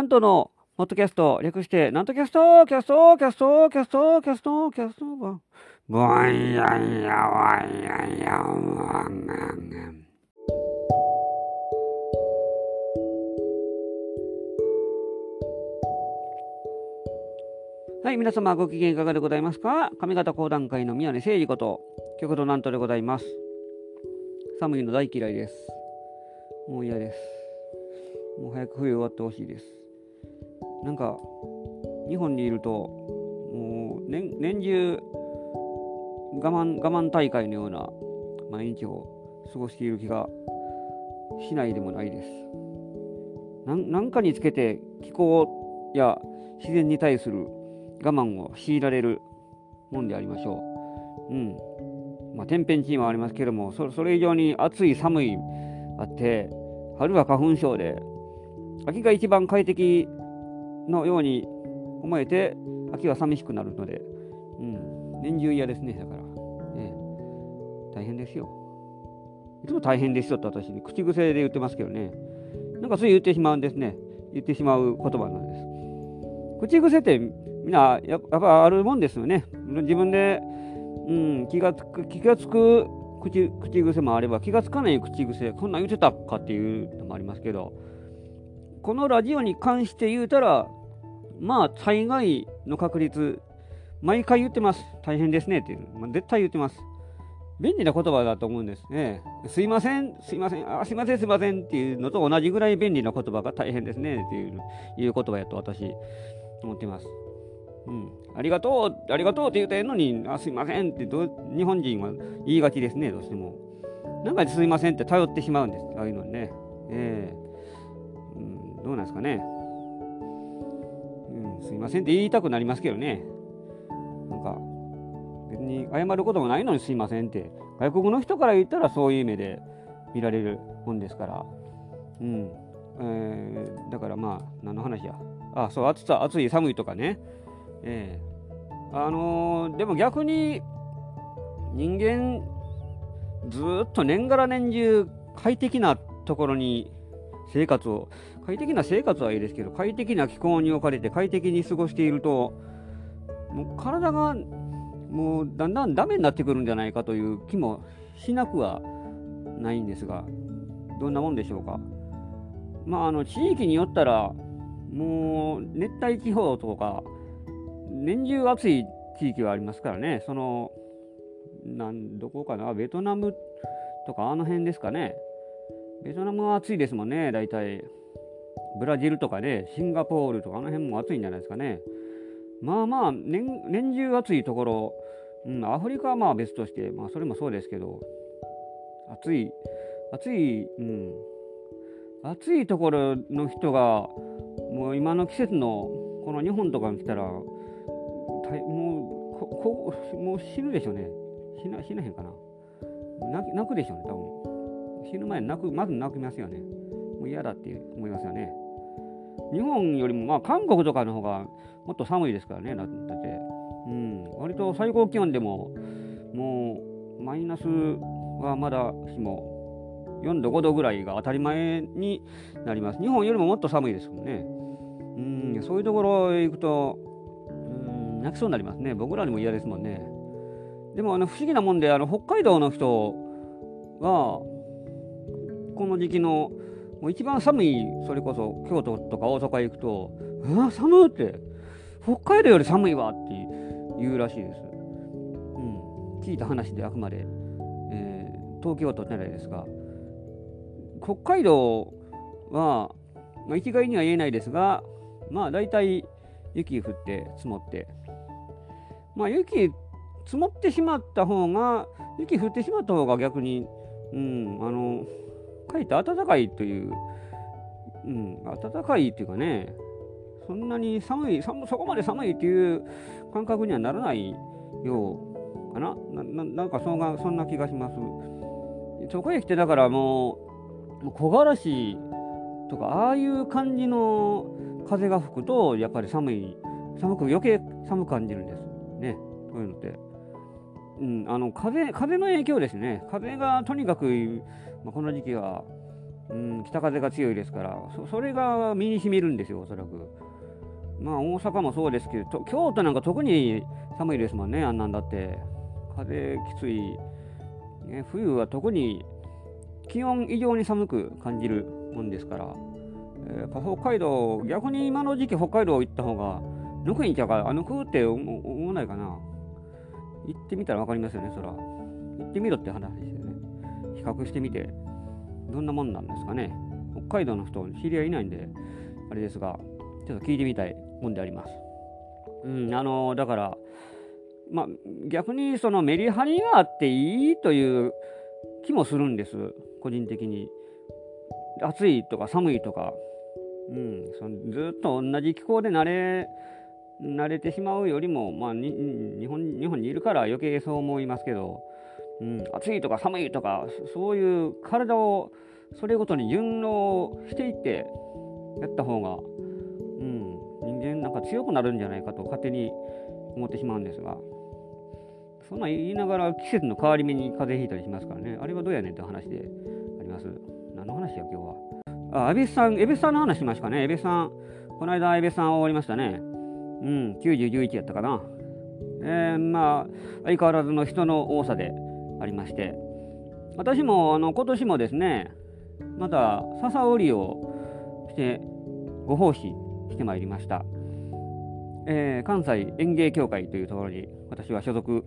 なんとの、ポッドキャスト、略して、なんとキャスト、キャスト、キャスト、キャスト、キャスト、キャスト、ぼんやんやわんやんやわんやん。はい、皆様ご機嫌いかがでございますか上方講談会の宮根誠司こと、極度なんとでございます。寒いの大嫌いです。もう嫌です。もう早く冬終わってほしいです。なんか、日本にいると、もう年年中我慢、我慢大会のような毎日を過ごしている気がしないでもないです。何かにつけて気候や自然に対する我慢を強いられるもんでありましょう。うん。まあ、天変地異もありますけどもそ、それ以上に暑い、寒いあって、春は花粉症で、秋が一番快適のように思えて、秋は寂しくなるので、うん、年中嫌ですね、だから。ね、大変ですよ。いつも大変ですよって私、ね、口癖で言ってますけどね。なんかそう言ってしまうんですね。言ってしまう言葉なんです。口癖ってみんなやっぱあるもんですよね。自分で、うん、気がつく、気がつく口口癖もあれば、気がつかない口癖、こんなん言ってたかっていうのもありますけど、このラジオに関して言うたら、まあ、大概の確率、毎回言ってます。大変ですねっていう。まあ、絶対言ってます。便利な言葉だと思うんですね。すいません、すいません、あすいません、すいませんっていうのと同じぐらい便利な言葉が大変ですねっていういう言葉やと私、思ってます。うん、ありがとう、ありがとうって言うたんのに、あすいませんってど日本人は言いがちですね、どうしても。なんかすいませんって頼ってしまうんです、ああいうのにね。えー、うん、どうなんですかね。すいませんって言いたくなりますけどね。なんか、別に謝ることもないのにすいませんって、外国の人から言ったらそういう目で見られるもんですから。うん。えー、だからまあ、何の話や。あ、そう、暑さ、暑い、寒いとかね。ええー、あのー、でも逆に人間ずっと年がら年中快適なところに生活を快適な生活はいいですけど快適な気候に置かれて快適に過ごしているともう体がもうだんだんダメになってくるんじゃないかという気もしなくはないんですがどんなもんでしょうか？まああの地域によったらもう熱帯地方とか年中暑い地域はありますからね、その、なんどこかな、ベトナムとかあの辺ですかね。ベトナムは暑いですもんね、大体。ブラジルとかね、シンガポールとかあの辺も暑いんじゃないですかね。まあまあ年、年中暑いところ、うん、アフリカはまあ別として、まあそれもそうですけど、暑い、暑い、うん、暑いところの人が、もう今の季節のこの日本とかに来たら、もうここもう死ぬでしょうね。死な死なへんかな。泣くでしょうね多分。死ぬ前泣くまず泣きますよね。もう嫌だって思いますよね。日本よりもまあ韓国とかの方がもっと寒いですからねだって。うん。割と最高気温でももうマイナスはまだしも4度5度ぐらいが当たり前になります。日本よりももっと寒いですもんね。うん。そういうところへ行くとうん泣きそうになりますね。僕らにも嫌ですもんね。でもあの不思議なもんであの北海道の人はこの時期のもう一番寒いそれこそ京都とか大阪行くと「うわ寒いって、北海道より寒いわ」って言うらしいです。うん、聞いた話であくまで、えー、東京都じゃないですが北海道は、まあ、一概には言えないですがまあ大体雪降って積もって。まあ、雪積もってしまった方が雪降ってしまった方が逆に、うん、あのかえって暖かいという、うん、暖かいっていうかねそんなに寒い寒そこまで寒いっていう感覚にはならないようかな。ななんかそんなそんな気がします。そこへ来てだからもう木枯らしとかああいう感じの風が吹くとやっぱり寒い寒く余計寒く感じるんですね、こういうのって。うん、あの風風の影響ですね、風がとにかく、まあ、この時期はうん、北風が強いですからそ、それが身にしみるんですよ、おそらく。まあ、大阪もそうですけど、京都なんか特に寒いですもんね、あんなんだって。風きつい。ね、冬は特に気温以上に寒く感じるもんですから、えー、北海道、逆に今の時期北海道行った方が、ぬくいんちゃうか、あのくって思わないかな。行ってみたら分かりますよね、そら。行ってみろって話ですよね。比較してみて、どんなもんなんですかね。北海道の人、知り合いいないんで、あれですが、ちょっと聞いてみたいもんであります。うん、あのー、だから、まあ、逆にそのメリハリがあっていいという気もするんです、個人的に。暑いとか寒いとか、うん、そのずっと同じ気候で慣れ慣れてしまうよりも、まあ、日本日本にいるから余計そう思いますけど、うん、暑いとか寒いとかそういう体をそれごとに順応していってやった方が、うん、人間なんか強くなるんじゃないかと勝手に思ってしまうんですがそんな言いながら季節の変わり目に風邪ひいたりしますからね。あれはどうやねんって話であります。何の話や今日は。あ、エビさん、エビさんの話しましたね。エビさん、この間エビさん終わりましたね。うん、90、11やったかな。えー、まあ、相変わらずの人の多さでありまして、私もあの今年もですね、また笹織りをしてご奉仕してまいりました。えー、関西園芸協会というところに私は所属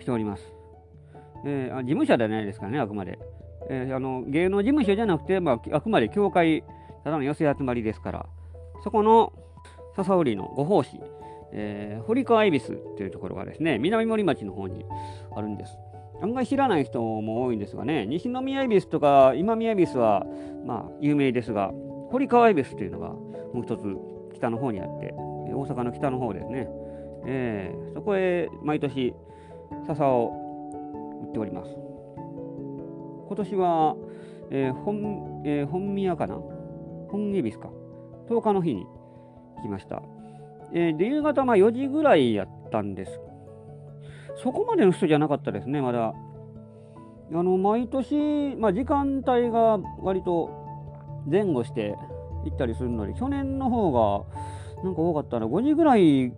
しております。えー、事務所ではないですからね、あくまで。えー、あの芸能事務所じゃなくて、まあ、あくまで協会、ただの寄せ集まりですから、そこの笹織のご奉仕、えー、堀川恵比寿というところがですね、南森町の方にあるんです。案外知らない人も多いんですがね、西宮恵比寿とか今宮恵比寿は、まあ、有名ですが、堀川恵比寿というのがもう一つ北の方にあって、大阪の北の方ですね。えー、そこへ毎年笹を売っております。今年は、えー、本、えー、本宮かな？本恵比寿か。10日の日に来ました。えー、で、夕方まあ4時ぐらいやったんです。そこまでの人じゃなかったですね、まだ。あの、毎年、まあ、時間帯が割と前後して行ったりするので、去年の方がなんか多かったな。5時ぐらい、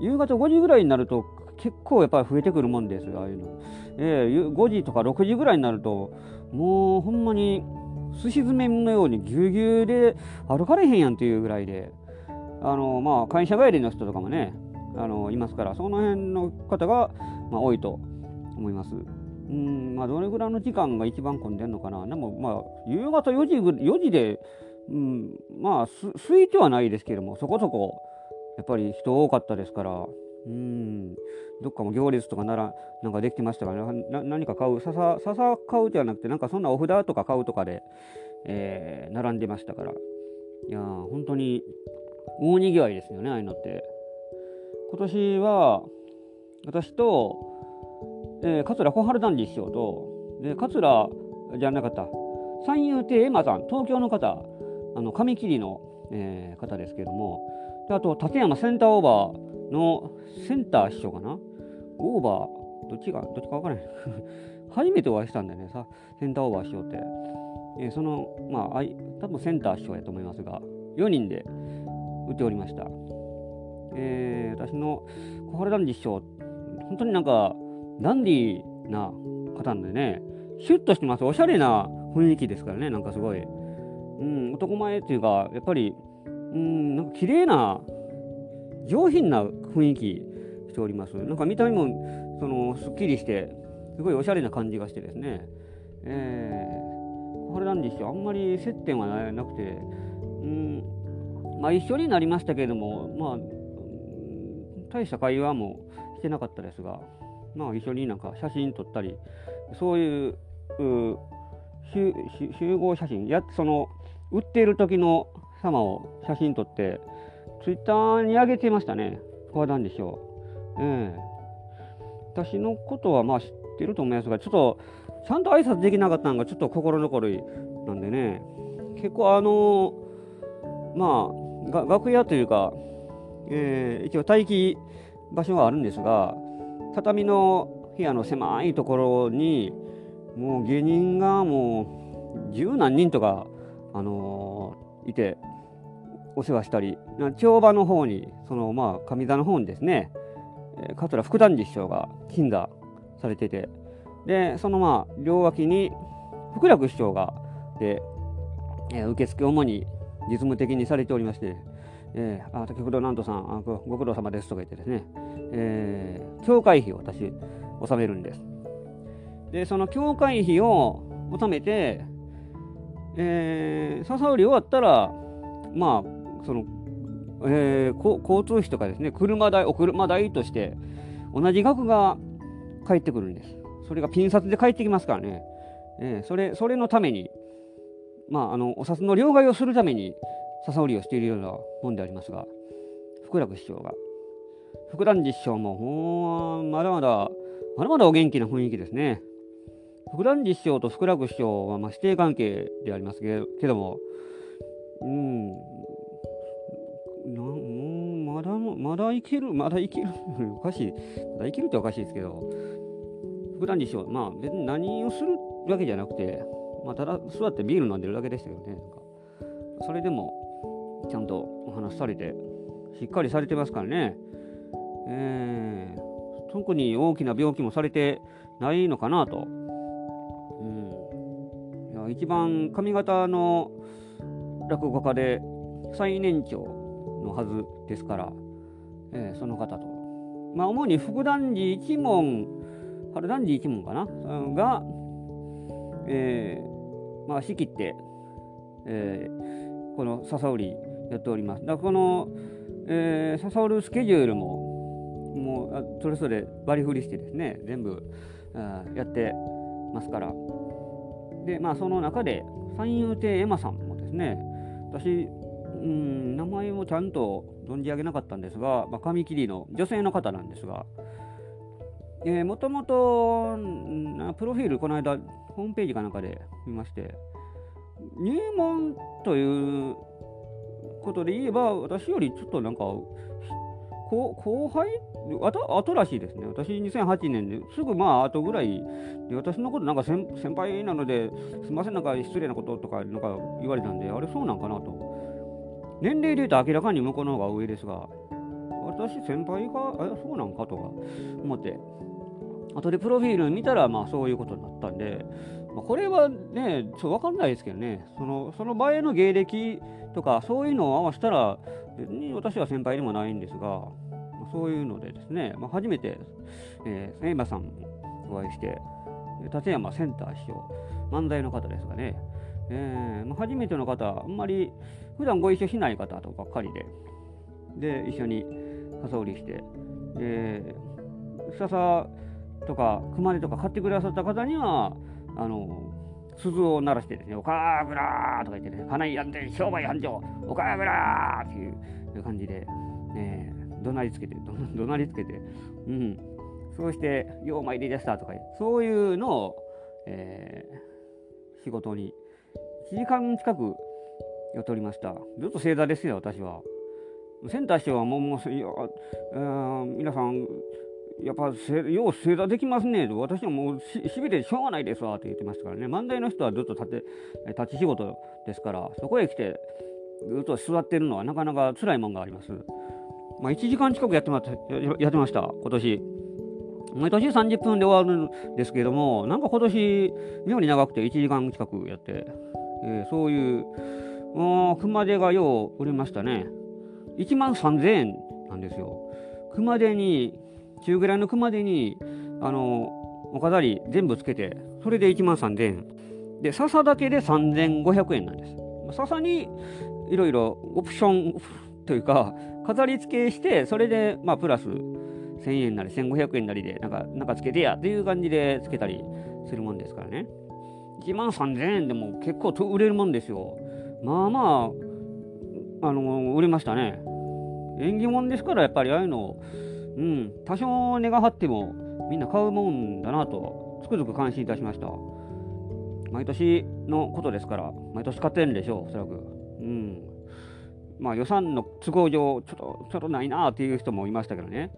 夕方5時ぐらいになると結構やっぱり増えてくるもんですああいうの。えー、5時とか6時ぐらいになると、もうほんまにすし詰めのようにぎゅうぎゅうで歩かれへんやんっていうぐらいで、あのまあ、会社帰りの人とかもね、あのいますから、その辺の方が、まあ、多いと思います。うんまあ、どれぐらいの時間が一番混んでるのかな。でも、まあ、夕方4時 ,4 時で、うん、まあす、いてはないですけども、そこそこ、やっぱり人多かったですから、うん、どっかも行列とかなら、なんかできてましたからね、何か買う、笹、笹買うじゃなくて、なんかそんなお札とか買うとかで、えー、並んでましたから、いや本当に大にぎわいですよね、ああいうのって。今年は、私と、えー、桂小春団次師匠と、で、桂じゃなかった、三遊亭エマさん、東京の方、あの、髪切りの、えー、方ですけれども、であと、立山センターオーバーのセンター師匠かなオーバー、どっちが、どっちか分からない。初めてお会いしたんだよね、さ、センターオーバー師匠って。えー、その、まあ、多分センター師匠やと思いますが、4人で、打っておりました。えー、私の小原団次師匠、本当になんか、ダンディーな方なんでね、シュッとしてます。おしゃれな雰囲気ですからね、なんかすごい。うん、男前っていうか、やっぱり、うん、なんか綺麗な、上品な雰囲気しております。なんか見た目も、その、すっきりして、すごいおしゃれな感じがしてですね、えー、小原団次師匠、あんまり接点はなくて、うん、まあ、一緒になりましたけれども、まあ、大した会話もしてなかったですが、まあ、一緒になんか写真撮ったり、そういう集合写真、やその売っている時の様を写真撮って、ツイッターに上げてましたね、小談でしょう。ええ。私のことはまあ知ってると思いますが、ちょっとちゃんと挨拶できなかったのがちょっと心残りなんでね、結構あのまあ、が楽屋というか、えー、一応待機場所があるんですが畳の部屋の狭いところにもう芸人がもう十何人とかあのー、いて、お世話したり、帳場の方に、そのまあ上座の方にですね、桂副団次師匠が鎮座されてて、で、そのまあ両脇に福楽師匠が、で、えー、受付主に実務的にされておりまして、えー、あ先ほどなんとさんあご苦労様ですとか言ってですね、えー、教会費を私納めるんです。で、その教会費を納めて、えー、笹売り終わったら、まあ、その、えー、交通費とかですね、車代、お車代として、同じ額が返ってくるんです。それがピン札で返ってきますからね。えー、それ、それのために、まあ、あの、お札の両替をするために、笹売りをしているようなもんでありますが、福楽師匠が。福団実師匠も、ほんまだまだ、まだまだお元気な雰囲気ですね。福団実師匠と福楽師匠は、まあ、師弟関係でありますけども、うん、なもうまだ、まだいける、まだいける、おかしい、まだいけるっておかしいですけど、福団実師匠、まあ別に何をするわけじゃなくて、まあ、ただ座ってビール飲んでるだけでしたけどね、なんかそれでも、ちゃんとお話しされて、しっかりされてますからね。えー、特に大きな病気もされてないのかなと。うん、いや一番上方の落語家で最年長のはずですから、えー、その方と。まあ、主に副団次一門、春団次一門かな、が、えー、まあ、仕切って、えー、この笹織やっております。だからこの、えー、笹織スケジュールも、もうそれぞれ割り振りしてですね、全部あやってますから。で、まあその中で、三遊亭エマさんもですね、私、うん、名前をちゃんと存じ上げなかったんですが、まあ、紙切りの女性の方なんですが、もともと、プロフィール、この間、ホームページかなんかで見まして、入門ということで言えば、私よりちょっとなんか、後輩後後らしいですね。私2008年ですぐまあ後ぐらいで、私のことなんか先輩なので、すみません、なんか失礼なこととかなんか言われたんで、あれそうなんかなと。年齢で言うと明らかに向こうの方が上ですが、私先輩が、あそうなんかとか思って、後でプロフィール見たらまあそういうことになったんで、まあ、これはね、ちょっとわかんないですけどね、そのその前の芸歴とか、そういうのを合わせたら、別に私は先輩でもないんですが、そういうのでですね、まあ、初めて、えー、エイマさんお会いして、立山センター師匠、漫才の方ですがね、えーまあ、初めての方、あんまり普段ご一緒しない方とばっかりで、で、一緒に傘売りして、えー、笹とか熊手とか買ってくださった方には、あの、鈴を鳴らしてですね、岡村とか言ってね、家内やんで商売繁盛、岡村っていう感じで、ね、怒鳴りつけて、怒鳴りつけて、うん、そうして、よう参りでしたとか、そういうのを、えー、仕事に1時間近くやっておりました。ずっと正座ですよ、私は。センター師匠はもう、もういや皆さん、やっぱよう正座できますねと、私はもうししびれしょうがないですわって言ってましたからね、漫才の人はずっと立て立ち仕事ですから、そこへ来て、ずっと座ってるのはなかなか辛いもんがあります。まあ、1時間近くやってまやってました、今年。毎年30分で終わるんですけども、なんか今年、妙に長くて1時間近くやって、えー、そういう、熊手がよう売れましたね。1万3000円なんですよ。熊手に中ぐらいの熊手に、あの、お飾り全部つけて、それで1万3000円。で、笹だけで3500円なんです。笹にいろいろオプションというか、飾り付けして、それで、まあ、プラス1000円なり1500円なりで、なんか、なんかつけてやっていう感じでつけたりするもんですからね。1万3000円でも結構売れるもんですよ。まあまあ、あの、売れましたね。縁起物ですから、やっぱりああいうのを、うん、多少値が張ってもみんな買うもんだなとつくづく感心いたしました。毎年のことですから毎年買ってるんでしょうおそらく。うん。まあ予算の都合上ちょっとちょっとないなっていう人もいましたけどね、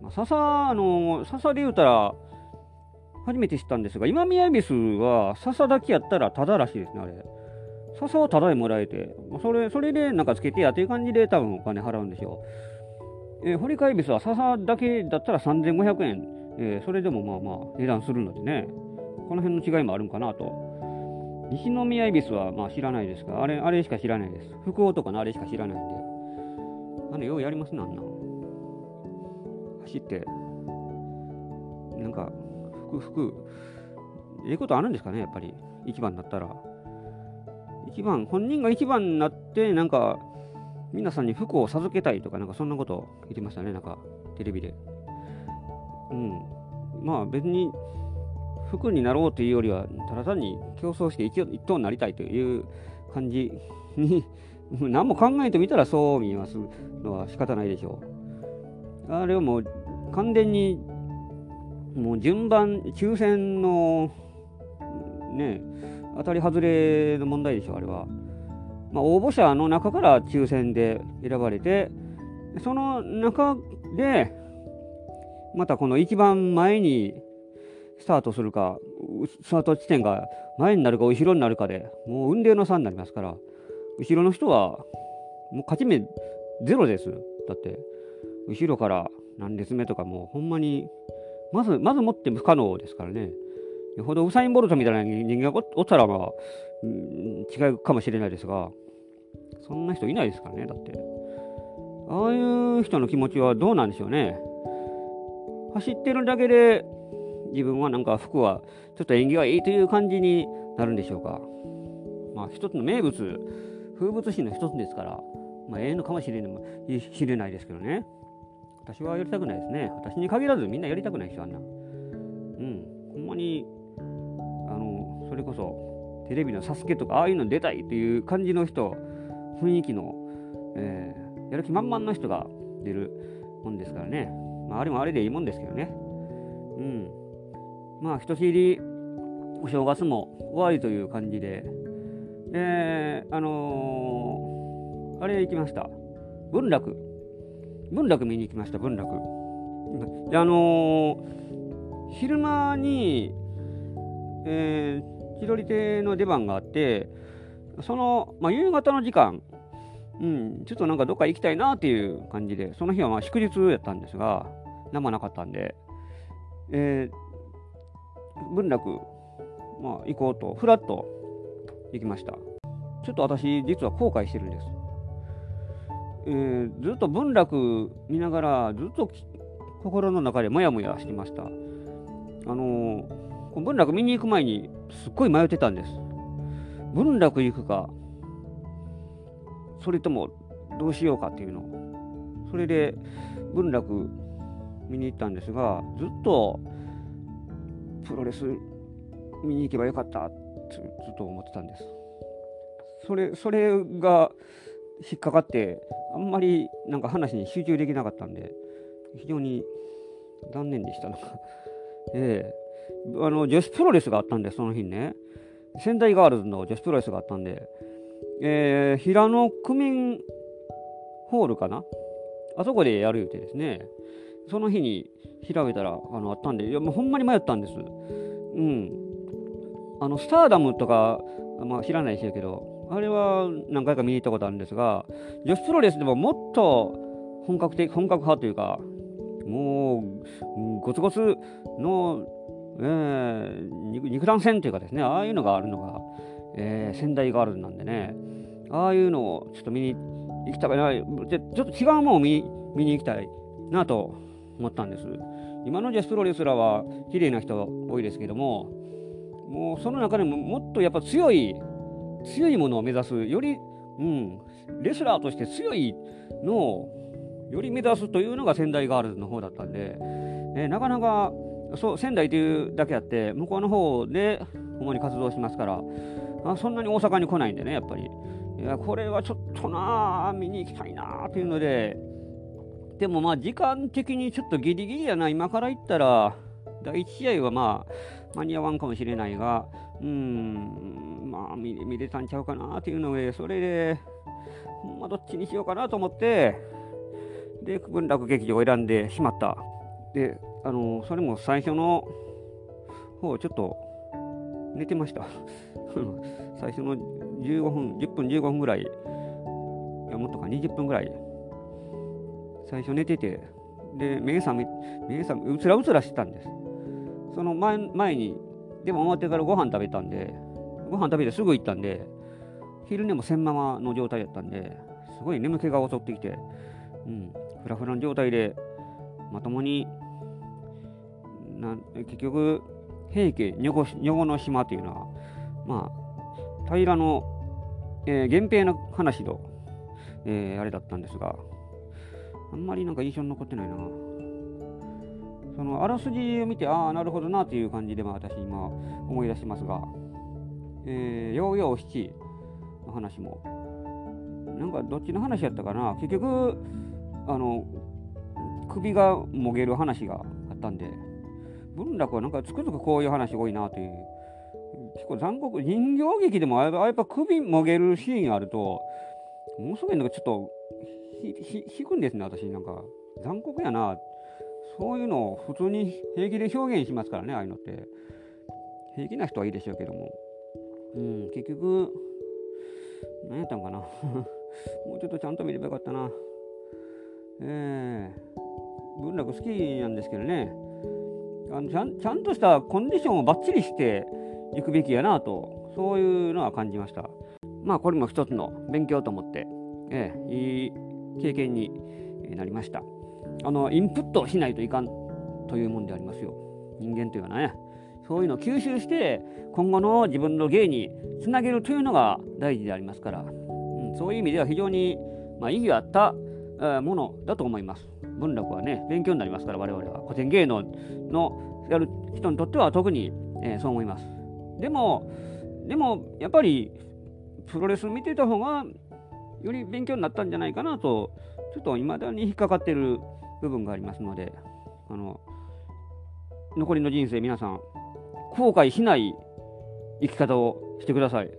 まあ、笹の笹で言うたら初めて知ったんですが今宮恵比寿は笹だけやったらただらしいですねあれ。笹はタダでもらえて、それ、それでなんかつけてやっていう感じで多分お金払うんでしょう。えー、堀貝ビスは笹だけだったら3500円、えー、それでもまあまあ値段するのでね、この辺の違いもあるんかなと。西宮恵比寿はまあ知らないですが、あれ、あれしか知らないです。福岡とかのあれしか知らないんで。あの、ようやりますな、あんな。走って、なんか、服、服、ええことあるんですかね、やっぱり。一番になったら。一番、本人が一番になって、なんか、皆さんに服を授けたいとか、なんかそんなこと言ってましたね、なんか、テレビで。うん。まあ別に、服になろうというよりは、ただ単に競争して一一等になりたいという感じに 何も考えてみたらそう見えますのは仕方ないでしょう。あれはもう完全にもう順番、抽選のね、当たり外れの問題でしょ、あれは。まあ、応募者の中から抽選で選ばれて、その中で、またこの一番前にスタートするか、スタート地点が前になるか後ろになるかで、もう運命の差になりますから、後ろの人は、もう勝ち目ゼロです。だって、後ろから何列目とかもうほんまに、まず、まずもって不可能ですからね。よほどウサイン・ボルトみたいな人間がおったら、まあ、うん、違うかもしれないですが、そんな人いないですからね、だって。ああいう人の気持ちはどうなんでしょうね。走ってるだけで自分はなんか服はちょっと縁起がいいという感じになるんでしょうか。まあ一つの名物、風物詩の一つですから、まあええのかもしれない知れないですけどね。私はやりたくないですね。私に限らずみんなやりたくないでしょ、あんな。うん。ほんまに、れこそテレビのサスケとかああいうの出たいっていう感じの人、雰囲気の、えー、やる気満々の人が出るもんですからね。まああれもあれでいいもんですけどね。うん。まあ、ひとしりお正月も終わりという感じで、で、あのー、あれ行きました。文楽。文楽見に行きました、文楽。で、あのー、昼間に、えー、千鳥亭の出番があって、その、まあ、夕方の時間、うん、ちょっとなんかどっか行きたいなっていう感じで、その日はまあ祝日やったんですが、生なかったんで、えー、文楽、まあ、行こうと、ふらっと行きました。ちょっと私、実は後悔してるんです。えー、ずっと文楽見ながら、ずっと心の中でもやもやしてました。あのー、文楽見に行く前に、すっごい迷ってたんです。文楽行くか、それともどうしようかっていうの。それで、文楽見に行ったんですが、ずっとプロレス見に行けばよかったってずっと思ってたんです。それそれが引っかかってあんまりなんか話に集中できなかったんで非常に残念でしたの ええー、あの女子プロレスがあったんでその日ね。仙台ガールズの女子プロレスがあったんで、えー、平野区民ホールかな？あそこでやる予定ですね。その日に調べたらあのあったんで、いやもうほんまに迷ったんです。うん。あの、スターダムとか、まあ知らないですけど、あれは何回か見に行ったことあるんですが、女子プロレスでももっと本格的、本格派というか、もう、ゴツゴツの、えー、肉弾戦というかですね、ああいうのがあるのが、えー、仙台ガールズなんでね、ああいうのをちょっと見に行きたくない、でちょっと違うものを見見に行きたいなと思ったんです。今の女子プロレスラーは綺麗な人多いですけども、もうその中でももっとやっぱ強い、強いものを目指す、より、うん、レスラーとして強いのをより目指すというのが仙台ガールズの方だったんで、えなかなかそう仙台というだけあって、向こうの方で主に活動しますから、あそんなに大阪に来ないんでね、やっぱり。いや、これはちょっとな見に行きたいなっていうので、でもまあ時間的にちょっとギリギリやな、今から言ったら、第1試合はまあ間に合わんかもしれないが、うん、まあ見見れたんちゃうかなっていうので、それで、ほんまどっちにしようかなと思って、で、文楽劇場を選んでしまった。で、あの、それも最初の方、ちょっと、寝てました。最初の15分、10分、15分ぐらい、いやもっとか20分ぐらい、最初寝てて、で、目覚め、目覚め、うつらうつらしてたんです。その前前に、でも終わってからご飯食べたんで、ご飯食べてすぐ行ったんで、昼寝もせんままの状態だったんで、すごい眠気が襲ってきて、うん、フラフラの状態で、まともに、な結局、平家女子の島というのは、まあ、平の、えー、源平の話の、えー、あれだったんですが、あんまりなんか印象に残ってないな。そのあらすじを見て、ああ、なるほどなという感じで、まあ、私今思い出しますが、えー、ようよう七の話も、なんかどっちの話やったかな、結局、あの、首がもげる話があったんで、文楽はなんかつくづくこういう話多いなという。結構残酷、人形劇でもあやっぱ首もげるシーンあると、ものすごいなんかちょっと引くんですね、私。なんか残酷やな。そういうのを普通に平気で表現しますからね、ああいうのって。平気な人はいいでしょうけども。うん、結局、何やったんかな。もうちょっとちゃんと見ればよかったな。えー、文楽好きなんですけどね。あのちゃんちゃんとしたコンディションをばっちりしていくべきやなと、そういうのは感じました。まあ、これも一つの勉強と思って、ええ、いい経験になりました。あの、インプットしないといかんというもんでありますよ。人間というのはね。そういうのを吸収して、今後の自分の芸につなげるというのが大事でありますから、うん、そういう意味では非常に、まあ、意義あったものだと思います。文楽はね、勉強になりますから、我々は。古典芸能のやる人にとっては特に、えー、そう思います。でも、でも、やっぱり、プロレス見てた方が、より勉強になったんじゃないかなと、ちょっと未だに引っかかってる部分がありますので、あの、残りの人生皆さん、後悔しない生き方をしてください。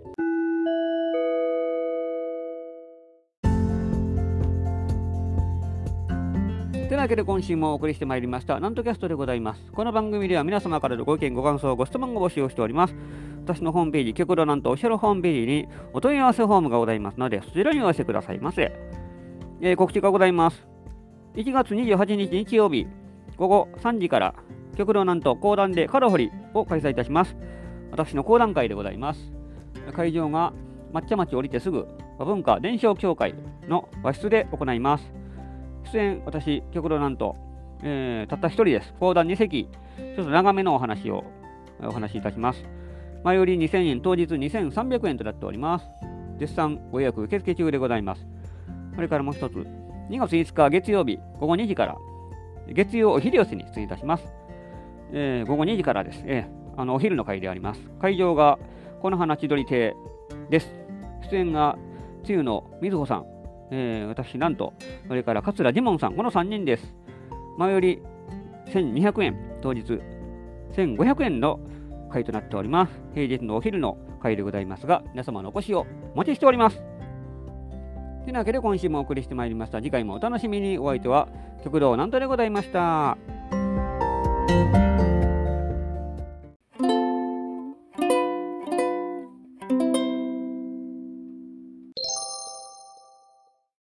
というわけで今週もお送りしてまいりました、なんとキャストでございます。この番組では皆様からのご意見、ご感想、ご質問を募集しております。私のホームページ、極度なんとオフィシャルホームページにお問い合わせフォームがございますので、そちらにお寄せくださいませ。えー、告知がございます。1月28日日曜日、午後3時から、極度なんと講談でカラフリを開催いたします。私の講談会でございます。会場が抹茶町降りてすぐ、文化伝承協会の和室で行います。出演、私、極度なんと、えー、たった一人です。講談2席、ちょっと長めのお話をお話しいたします。前売り2000円、当日2300円となっております。絶賛ご予約受付中でございます。それからもう一つ、2月5日月曜日午後2時から、月曜お昼寄せに出演いたします。えー、午後2時からです。えー、あのお昼の会であります。会場がこの花千鳥亭です。出演が、つゆのみずほさん、えー、私、なんと、それから桂ジモンさん、この3人です。前より1200円、当日1500円の会となっております。平日のお昼の会でございますが、皆様のお越しをお待ちしております。というわけで今週もお送りしてまいりました。次回もお楽しみに。お相手は極道なんとでございました。